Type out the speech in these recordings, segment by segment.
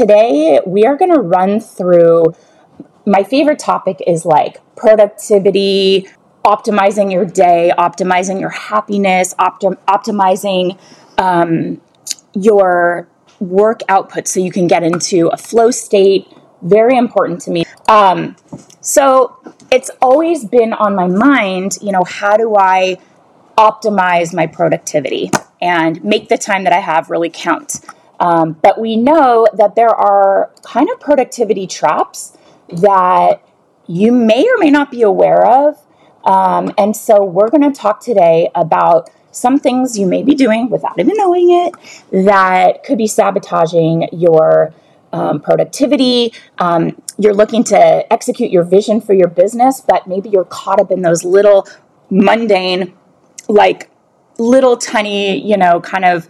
Today, we are going to run through my favorite topic is like productivity, optimizing your day, optimizing your happiness, optim- optimizing um, your work output so you can get into a flow state. Very important to me. Um, so it's always been on my mind, you know, how do I optimize my productivity and make the time that I have really count? Um, but we know that there are kind of productivity traps that you may or may not be aware of. Um, and so we're going to talk today about some things you may be doing without even knowing it that could be sabotaging your um, productivity. Um, you're looking to execute your vision for your business, but maybe you're caught up in those little mundane, like little tiny, you know, kind of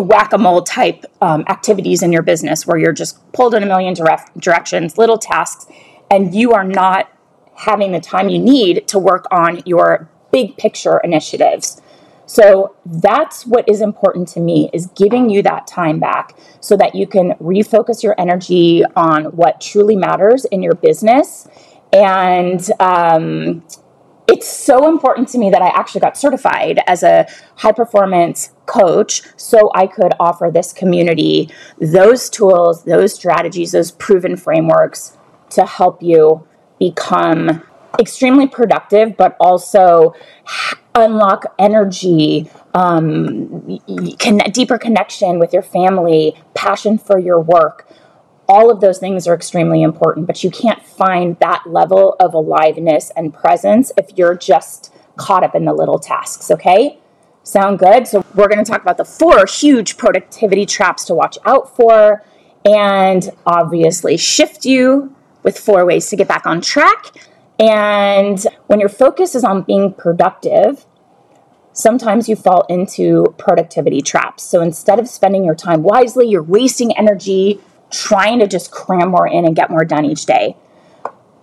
whack-a-mole type um, activities in your business where you're just pulled in a million dire- directions little tasks and you are not having the time you need to work on your big picture initiatives. So that's what is important to me is giving you that time back so that you can refocus your energy on what truly matters in your business and um, it's so important to me that I actually got certified as a high performance coach so I could offer this community those tools, those strategies, those proven frameworks to help you become extremely productive, but also unlock energy, um, connect, deeper connection with your family, passion for your work all of those things are extremely important, but you can't find that level of aliveness and presence if you're just caught up in the little tasks, okay? Sound good? So, we're gonna talk about the four huge productivity traps to watch out for, and obviously shift you with four ways to get back on track. And when your focus is on being productive, sometimes you fall into productivity traps. So instead of spending your time wisely, you're wasting energy trying to just cram more in and get more done each day.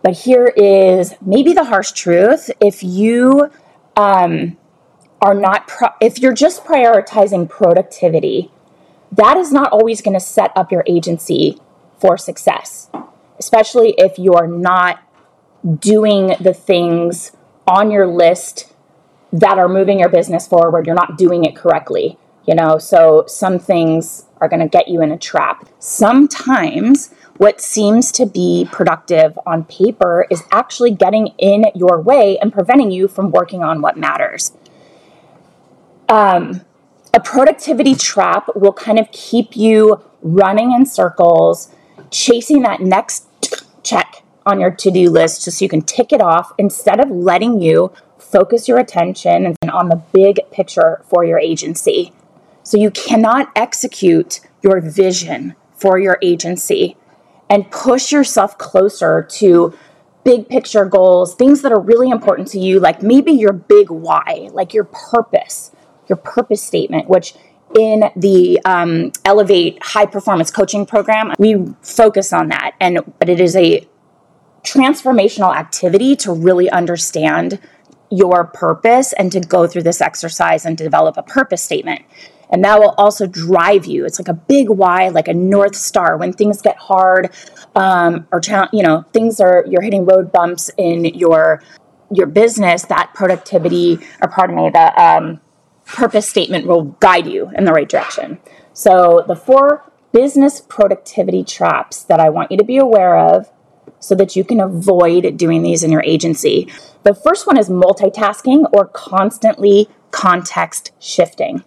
But here is maybe the harsh truth. If you um, are not, pro- if you're just prioritizing productivity, that is not always going to set up your agency for success, especially if you're not doing the things on your list that are moving your business forward. You're not doing it correctly, you know. So some things are going to get you in a trap. Sometimes what seems to be productive on paper is actually getting in your way and preventing you from working on what matters. Um, a productivity trap will kind of keep you running in circles, chasing that next check on your to do list just so you can tick it off instead of letting you focus your attention on the big picture for your agency. So you cannot execute your vision for your agency and push yourself closer to big picture goals, things that are really important to you, like maybe your big why, like your purpose, your purpose statement, which in the um, Elevate High Performance Coaching Program, we focus on that. And but it is a transformational activity to really understand your purpose and to go through this exercise and develop a purpose statement and that will also drive you. It's like a big why, like a north star. When things get hard, um, or you know things are you're hitting road bumps in your your business, that productivity, or pardon me, the um, purpose statement will guide you in the right direction. So the four business productivity traps that I want you to be aware of so that you can avoid doing these in your agency. The first one is multitasking or constantly context shifting.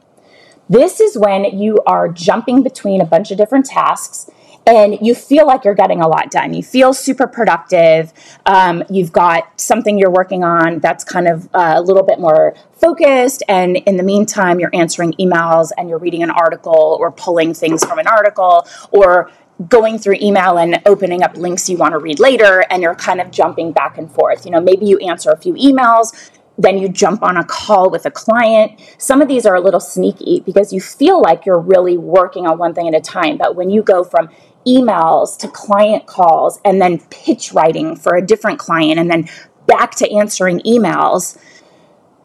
This is when you are jumping between a bunch of different tasks and you feel like you're getting a lot done. You feel super productive. Um, you've got something you're working on that's kind of uh, a little bit more focused. And in the meantime, you're answering emails and you're reading an article or pulling things from an article or going through email and opening up links you want to read later and you're kind of jumping back and forth. You know, maybe you answer a few emails, then you jump on a call with a client. Some of these are a little sneaky because you feel like you're really working on one thing at a time. But when you go from emails to client calls and then pitch writing for a different client and then back to answering emails,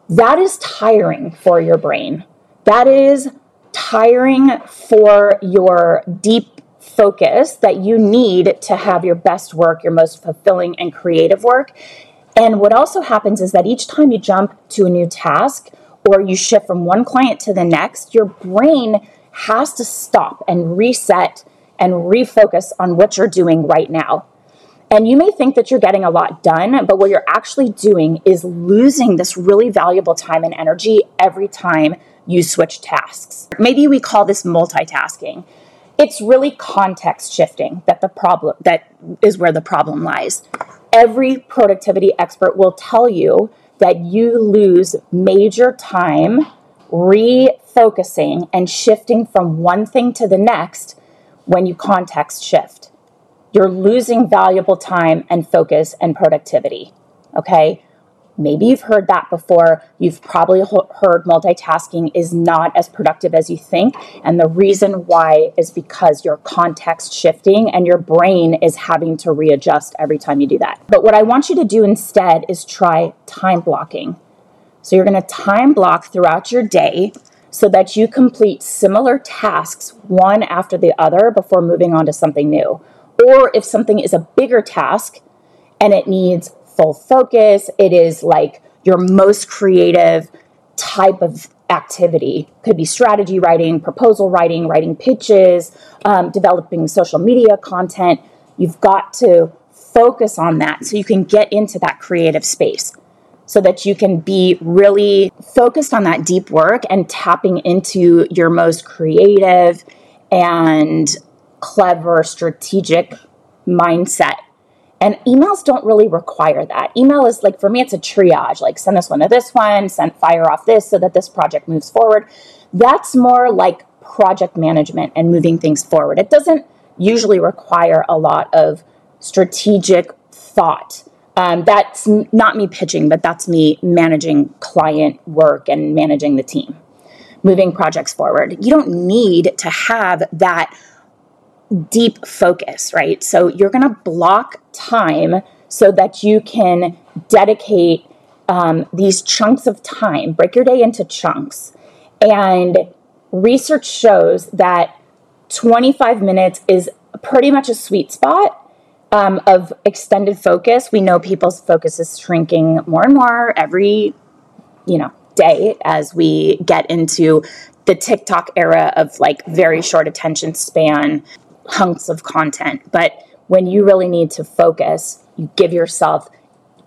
that is tiring for your brain. That is tiring for your deep focus that you need to have your best work, your most fulfilling and creative work. And what also happens is that each time you jump to a new task or you shift from one client to the next, your brain has to stop and reset and refocus on what you're doing right now. And you may think that you're getting a lot done, but what you're actually doing is losing this really valuable time and energy every time you switch tasks. Maybe we call this multitasking. It's really context shifting that the problem that is where the problem lies every productivity expert will tell you that you lose major time refocusing and shifting from one thing to the next when you context shift. You're losing valuable time and focus and productivity. Okay. Maybe you've heard that before. You've probably heard multitasking is not as productive as you think. And the reason why is because you're context shifting and your brain is having to readjust every time you do that. But what I want you to do instead is try time blocking. So you're going to time block throughout your day so that you complete similar tasks one after the other before moving on to something new. Or if something is a bigger task and it needs full focus. It is like your most creative type of activity. Could be strategy writing, proposal writing, writing pitches, um, developing social media content. You've got to focus on that so you can get into that creative space so that you can be really focused on that deep work and tapping into your most creative and clever strategic mindset and emails don't really require that. Email is like, for me, it's a triage like, send this one to this one, send fire off this so that this project moves forward. That's more like project management and moving things forward. It doesn't usually require a lot of strategic thought. Um, that's not me pitching, but that's me managing client work and managing the team, moving projects forward. You don't need to have that deep focus, right? So you're going to block time so that you can dedicate um, these chunks of time, break your day into chunks. And research shows that 25 minutes is pretty much a sweet spot um, of extended focus. We know people's focus is shrinking more and more every, you know, day as we get into the TikTok era of like very short attention span hunks of content. But when you really need to focus, you give yourself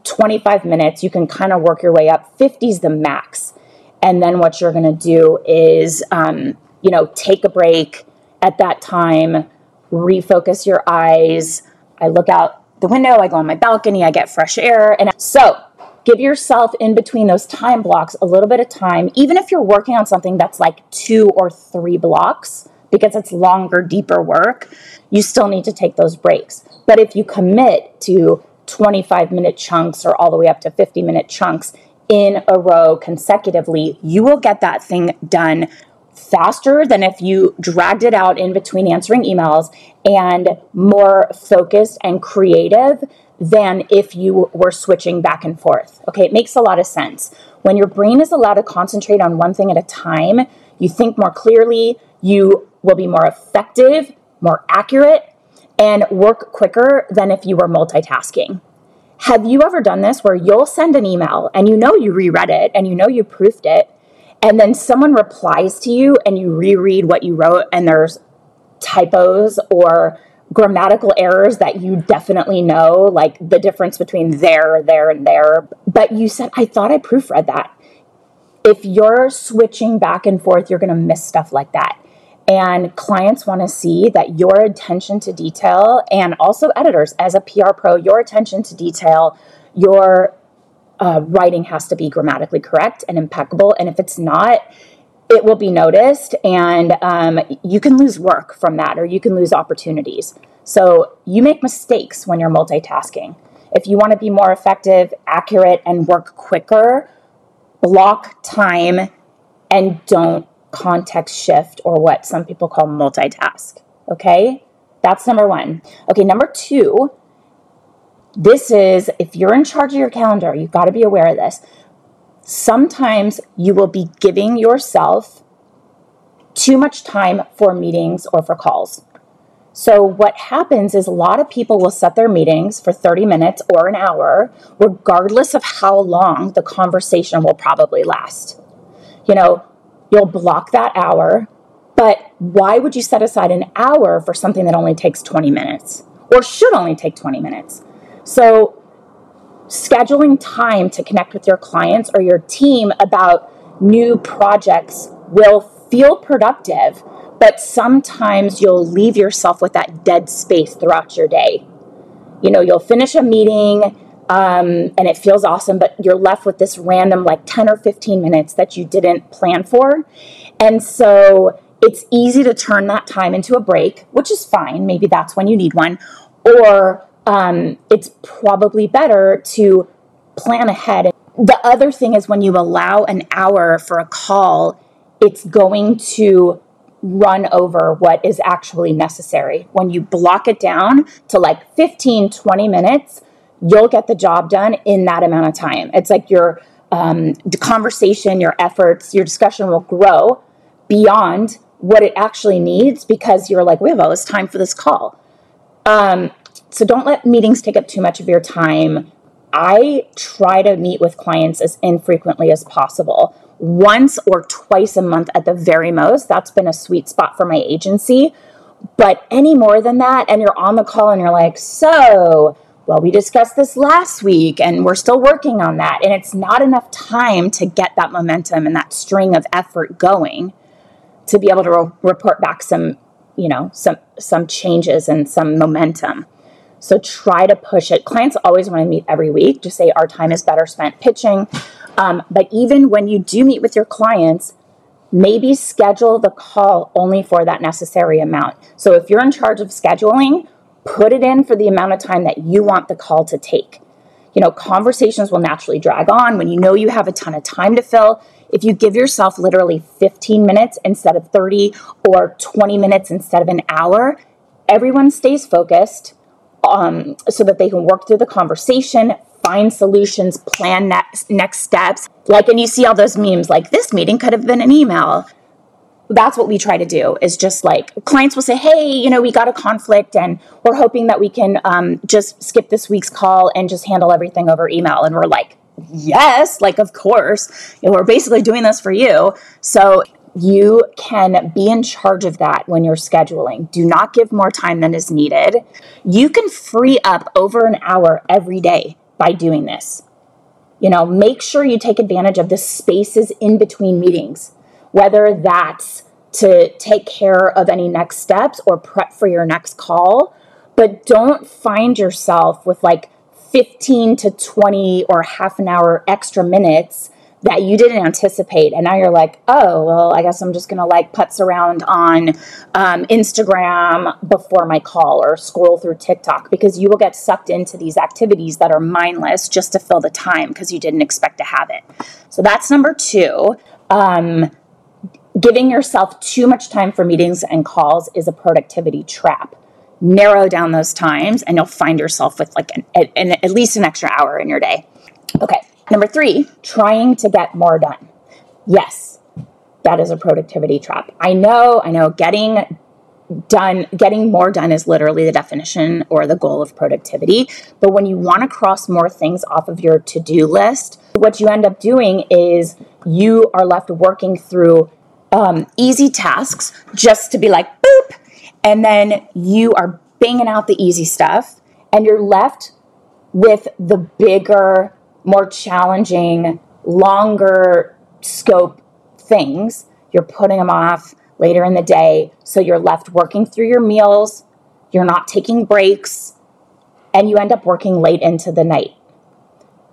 25 minutes. You can kind of work your way up. 50 is the max. And then what you're going to do is, um, you know, take a break at that time, refocus your eyes. I look out the window, I go on my balcony, I get fresh air. And so give yourself in between those time blocks a little bit of time, even if you're working on something that's like two or three blocks because it's longer, deeper work, you still need to take those breaks. But if you commit to 25 minute chunks or all the way up to 50 minute chunks in a row consecutively, you will get that thing done faster than if you dragged it out in between answering emails and more focused and creative than if you were switching back and forth. Okay, it makes a lot of sense. When your brain is allowed to concentrate on one thing at a time, you think more clearly, you will be more effective, more accurate, and work quicker than if you were multitasking. Have you ever done this where you'll send an email and you know you reread it and you know you proofed it, and then someone replies to you and you reread what you wrote and there's typos or grammatical errors that you definitely know, like the difference between there, there, and there. But you said, I thought I proofread that. If you're switching back and forth, you're going to miss stuff like that. And clients want to see that your attention to detail, and also editors as a PR pro, your attention to detail, your uh, writing has to be grammatically correct and impeccable. And if it's not, it will be noticed and um, you can lose work from that or you can lose opportunities. So you make mistakes when you're multitasking. If you want to be more effective, accurate, and work quicker, block time and don't context shift or what some people call multitask. Okay? That's number one. Okay, number two, this is if you're in charge of your calendar, you've got to be aware of this sometimes you will be giving yourself too much time for meetings or for calls. So, what happens is a lot of people will set their meetings for 30 minutes or an hour, regardless of how long the conversation will probably last. You know, you'll block that hour, but why would you set aside an hour for something that only takes 20 minutes or should only take 20 minutes? So, scheduling time to connect with your clients or your team about new projects will feel productive, but sometimes you'll leave yourself with that dead space throughout your day. You know, you'll finish a meeting um, and it feels awesome, but you're left with this random like 10 or 15 minutes that you didn't plan for. And so it's easy to turn that time into a break, which is fine. Maybe that's when you need one. Or um, it's probably better to plan ahead. The other thing is when you allow an hour for a call, it's going to run over what is actually necessary. When you block it down to like 15, 20 minutes, you'll get the job done in that amount of time. It's like your um, conversation, your efforts, your discussion will grow beyond what it actually needs because you're like, we have all this time for this call. Um, so don't let meetings take up too much of your time. I try to meet with clients as infrequently as possible. Once or twice a month at the very most. That's been a sweet spot for my agency. But any more than that, and you're on the call and you're like, so, well, we discussed this last week and we're still working on that. And it's not enough time to get that momentum and that string of effort going to be able to re- report back some, you know, some some changes and some momentum. So try to push it. Clients always want to meet every week. Just say our time is better spent pitching. Um, but even when you do meet with your clients, maybe schedule the call only for that necessary amount. So if you're in charge of scheduling, put it in for the amount of time that you want the call to take. You know, conversations will naturally drag on when you know you have a ton of time to fill. If you give yourself literally 15 minutes instead of 30 or 20 minutes instead of an hour, everyone stays focused um, so that they can work through the conversation, find solutions, plan next, next steps. Like, and you see all those memes like this meeting could have been an email. That's what we try to do is just like clients will say, hey, you know, we got a conflict and we're hoping that we can um, just skip this week's call and just handle everything over email. And we're like, yes, like, of course, you know, we're basically doing this for you. So you can be in charge of that when you're scheduling. Do not give more time than is needed. You can free up over an hour every day by doing this. You know, make sure you take advantage of the spaces in between meetings, whether that's to take care of any next steps or prep for your next call. But don't find yourself with like 15 to 20 or half an hour extra minutes that you didn't anticipate. And now you're like oh well i guess i'm just gonna like putz around on um, instagram before my call or scroll through tiktok because you will get sucked into these activities that are mindless just to fill the time because you didn't expect to have it. So that's number two. Um, giving yourself too much time for meetings and calls is a productivity trap narrow down those times and you'll find yourself with like an, an, at least an extra hour in your day okay Number three, trying to get more done. Yes, that is a productivity trap. I know, I know getting done, getting more done is literally the definition or the goal of productivity. But when you want to cross more things off of your to do list, what you end up doing is you are left working through um, easy tasks just to be like, boop. And then you are banging out the easy stuff and you're left with the bigger more challenging, longer scope things, you're putting them off later in the day. So you're left working through your meals, you're not taking breaks, and you end up working late into the night.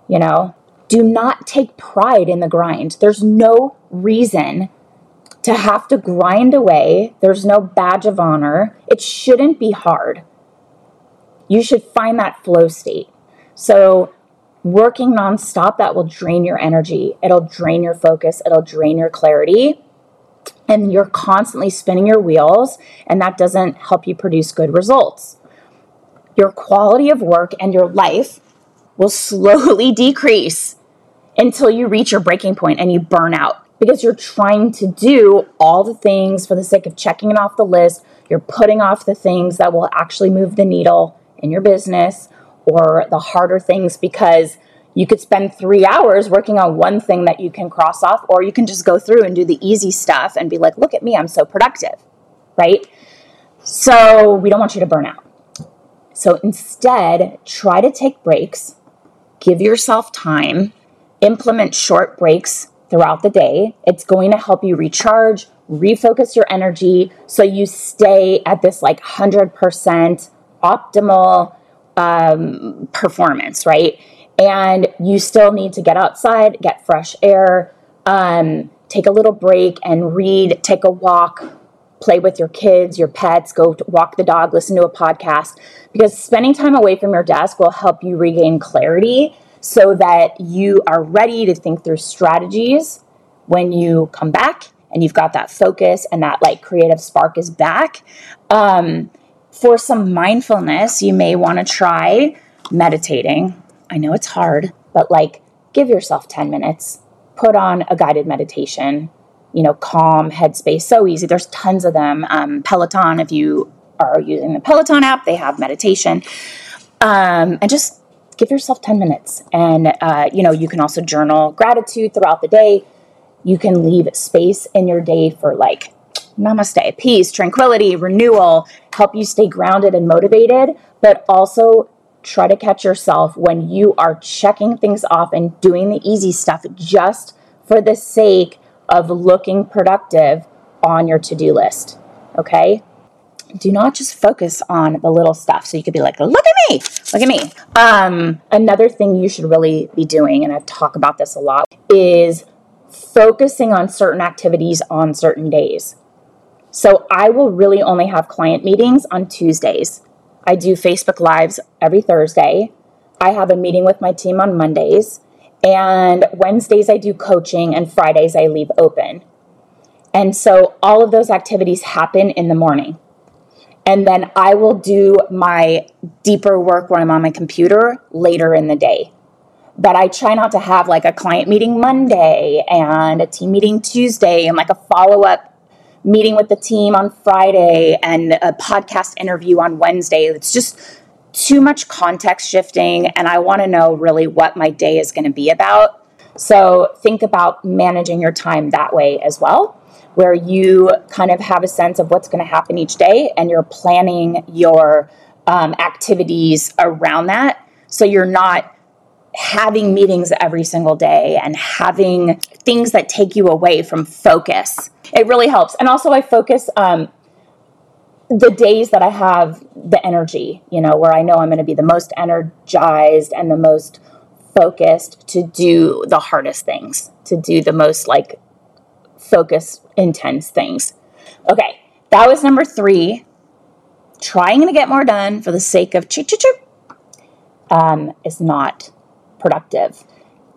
You know, do not take pride in the grind. There's no reason to have to grind away. There's no badge of honor. It shouldn't be hard. You should find that flow state. So, working nonstop, that will drain your energy. It'll drain your focus. It'll drain your clarity. And you're constantly spinning your wheels, and that doesn't help you produce good results. Your quality of work and your life will slowly decrease until you reach your breaking point and you burn out because you're trying to do all the things for the sake of checking it off the list. You're putting off the things that will actually move the needle in your business or the harder things because you could spend three hours working on one thing that you can cross off, or you can just go through and do the easy stuff and be like, look at me, I'm so productive, right? So we don't want you to burn out. So instead, try to take breaks, give yourself time, implement short breaks throughout the day. It's going to help you recharge, refocus your energy so you stay at this like 100% optimal um, performance, right? And you still need to get outside, get fresh air, um, take a little break and read, take a walk, play with your kids, your pets, go walk the dog, listen to a podcast, because spending time away from your desk will help you regain clarity so that you are ready to think through strategies when you come back and you've got that focus and that like creative spark is back. Um, for some mindfulness, you may want to try meditating. I know it's hard, but like give yourself 10 minutes, put on a guided meditation, you know, calm, headspace, so easy. There's tons of them. Um, Peloton, if you are using the Peloton app, they have meditation. Um, and just give yourself 10 minutes. And, uh, you know, you can also journal gratitude throughout the day. You can leave space in your day for like namaste, peace, tranquility, renewal, help you stay grounded and motivated, but also try to catch yourself when you are checking things off and doing the easy stuff just for the sake of looking productive on your to do list. Okay? Do not just focus on the little stuff. So you could be like, look at me, look at me. Um, another thing you should really be doing, and I talk about this a lot, is focusing on certain activities on certain days. So I will really only have client meetings on Tuesdays. I do Facebook Lives every Thursday. I have a meeting with my team on Mondays. And Wednesdays, I do coaching, and Fridays, I leave open. And so all of those activities happen in the morning and then I will do my deeper work when I'm on my computer later in the day. But I try not to have like a client meeting Monday and a team meeting Tuesday and like a follow up meeting with the team on Friday and a podcast interview on Wednesday. It's just too much context shifting, and I want to know really what my day is going to be about. So think about managing your time that way as well where you kind of have a sense of what's going to happen each day and you're planning your um, activities around that. So you're not having meetings every single day and having things that take you away from focus. It really helps. And also, I focus um, the days that I have the energy, you know, where I know I'm going to be the most energized and the most focused to do the hardest things, to do the most like focus intense things. Okay, that was number three. Trying to get more done for the sake of choo choo choo um, is not productive.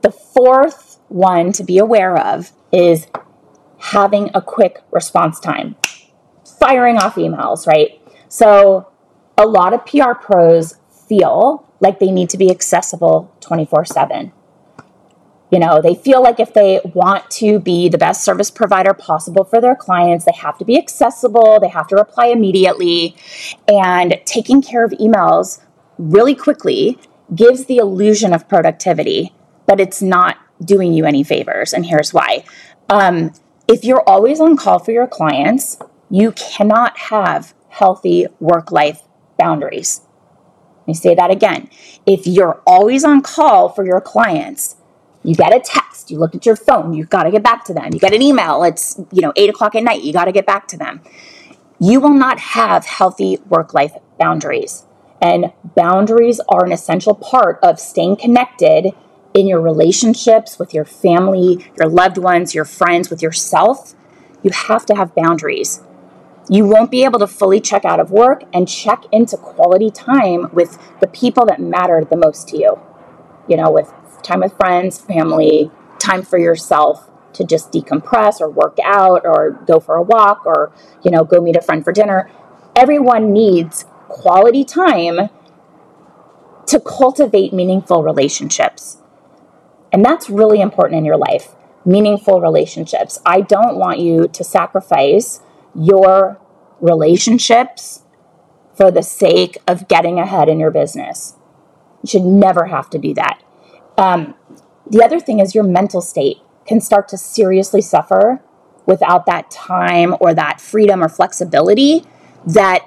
The fourth one to be aware of is having a quick response time, firing off emails, right? So, a lot of PR pros feel like they need to be accessible 24 7. You know, they feel like if they want to be the best service provider possible for their clients, they have to be accessible, they have to reply immediately, and taking care of emails really quickly gives the illusion of productivity, but it's not doing you any favors. And here's why. Um, if you're always on call for your clients, you cannot have healthy work life boundaries. Let me say that again. If you're always on call for your clients, you get a text, you look at your phone, you've got to get back to them. You get an email, it's, you know, eight o'clock at night, you got to get back to them. You will not have healthy work life boundaries. And boundaries are an essential part of staying connected in your relationships with your family, your loved ones, your friends, with yourself. you have to have boundaries. You won't be able to fully check out of work and check into quality time with the people that matter the most to you. You know, with time with friends, family, time for yourself to just decompress or work out or go for a walk or, you know, go meet a friend for dinner. Everyone needs quality time to cultivate meaningful relationships. And that's really important in your life meaningful relationships. I don't want you to sacrifice your relationships for the sake of getting ahead in your business. You should never have to do that. Um, the other thing is your mental state can start to seriously suffer without that time or that freedom or flexibility that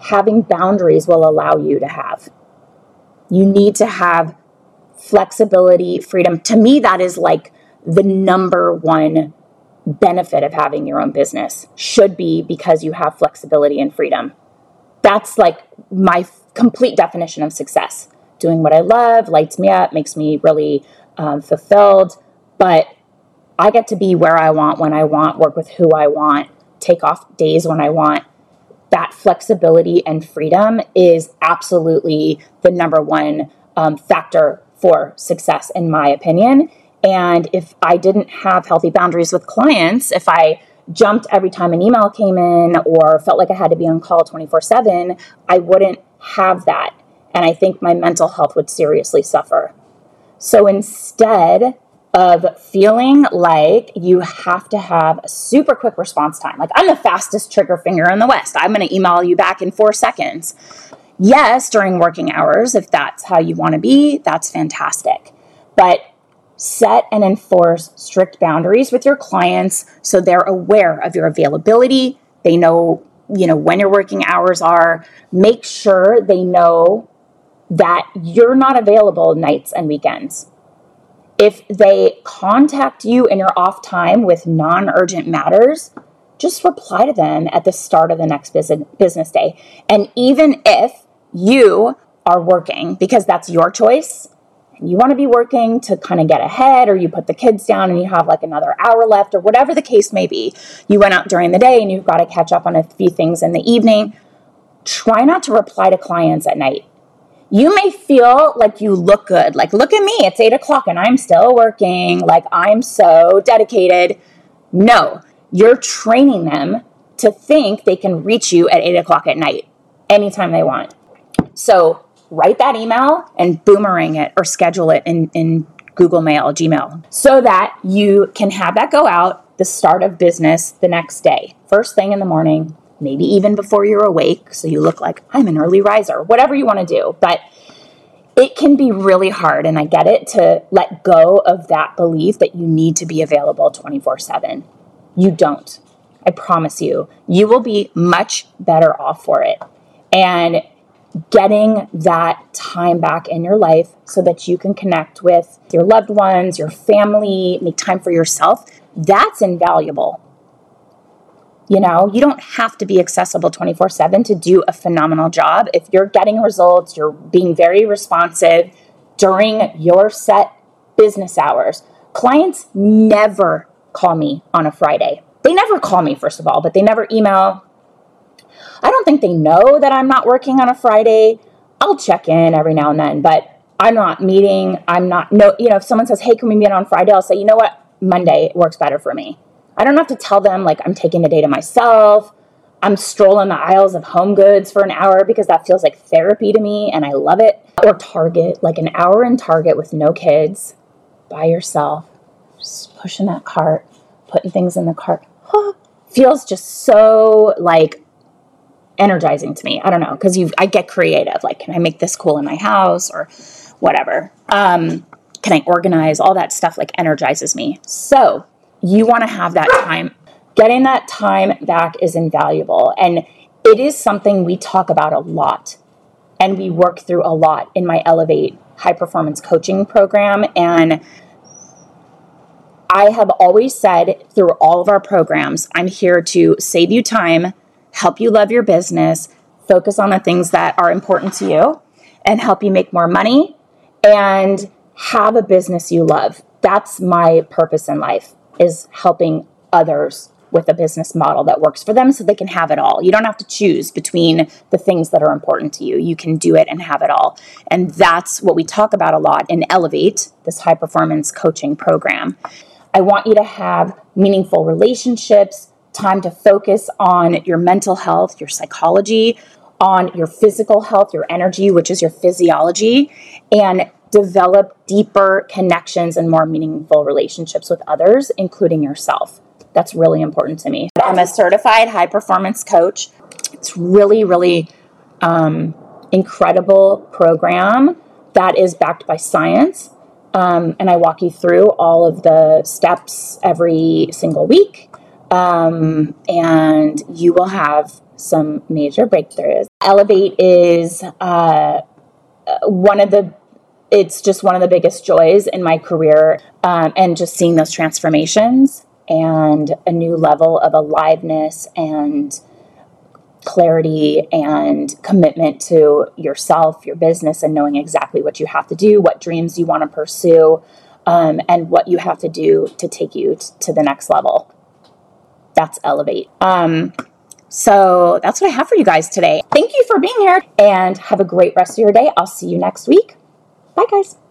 having boundaries will allow you to have. You need to have flexibility, freedom. To me, that is like the number one benefit of having your own business should be because you have flexibility and freedom. That's like my complete definition of success. Doing what I love lights me up, makes me really um, fulfilled, but I get to be where I want, when I want, work with who I want, take off days when I want. That flexibility and freedom is absolutely the number one um, factor for success, in my opinion. And if I didn't have healthy boundaries with clients, if I jumped every time an email came in or felt like I had to be on call 24 7, I wouldn't have that. And I think my mental health would seriously suffer. So instead of feeling like you have to have a super quick response time, like I'm the fastest trigger finger in the West, I'm going to email you back in four seconds. Yes, during working hours, if that's how you want to be, that's fantastic. But set and enforce strict boundaries with your clients so they're aware of your availability they know you know when your working hours are make sure they know that you're not available nights and weekends if they contact you in your off time with non-urgent matters just reply to them at the start of the next business day and even if you are working because that's your choice and you want to be working to kind of get ahead, or you put the kids down and you have like another hour left, or whatever the case may be. You went out during the day and you've got to catch up on a few things in the evening. Try not to reply to clients at night. You may feel like you look good. Like, look at me, it's eight o'clock and I'm still working. Like, I'm so dedicated. No, you're training them to think they can reach you at eight o'clock at night anytime they want. So, write that email and boomerang it or schedule it in, in Google Mail, Gmail, so that you can have that go out the start of business the next day, first thing in the morning, maybe even before you're awake, so you look like I'm an early riser, whatever you want to do. But it can be really hard, and I get it, to let go of that belief that you need to be available 24 7. You don't. I promise you. You will be much better off for it. And getting that time back in your life so that you can connect with your loved ones, your family, make time for yourself, that's invaluable. You know, you don't have to be accessible 24 7 to do a phenomenal job. If you're getting results, you're being very responsive during your set business hours. Clients never call me on a Friday. They never call me, first of all, but they never email, I don't think they know that I'm not working on a Friday. I'll check in every now and then, but I'm not meeting. I'm not, no, you know, if someone says, hey, can we meet on Friday? I'll say, you know what? Monday works better for me. I don't have to tell them like I'm taking the day to myself. I'm strolling the aisles of home goods for an hour because that feels like therapy to me and I love it. Or Target, like an hour in Target with no kids, by yourself, just pushing that cart, putting things in the cart. Huh, feels just so like energizing to me. I don't know because you I get creative. Like, can I make this cool in my house or whatever? Um, can I organize all that stuff? Like energizes me. So you want to have that time. Getting that time back is invaluable, and it is something we talk about a lot, and we work through a lot in my Elevate High Performance Coaching program and. I have always said through all of our programs, I'm here to save you time, help you love your business, focus on the things that are important to you, and help you make more money and have a business you love. That's my purpose in life is helping others with a business model that works for them so they can have it all. You don't have to choose between the things that are important to you. You can do it and have it all. And that's what we talk about a lot in Elevate, this high performance coaching program. I want you to have meaningful relationships, time to focus on your mental health, your psychology, on your physical health, your energy, which is your physiology, and develop deeper connections and more meaningful relationships with others, including yourself. That's really important to me. I'm a certified high performance coach. It's really, really um, incredible program that is backed by science. Um, and I walk you through all of the steps every single week. Um, and you will have some major breakthroughs. Elevate is uh, one of the it's just one of the biggest joys in my career um, and just seeing those transformations and a new level of aliveness and clarity and commitment to yourself, your business, and knowing exactly what you have to do, what dreams you want to pursue, um, and what you have to do to take you t- to the next level. That's Elevate. Um, so that's what I have for you guys today. Thank you for being here and have a great rest of your day. I'll see you next week. Bye, guys.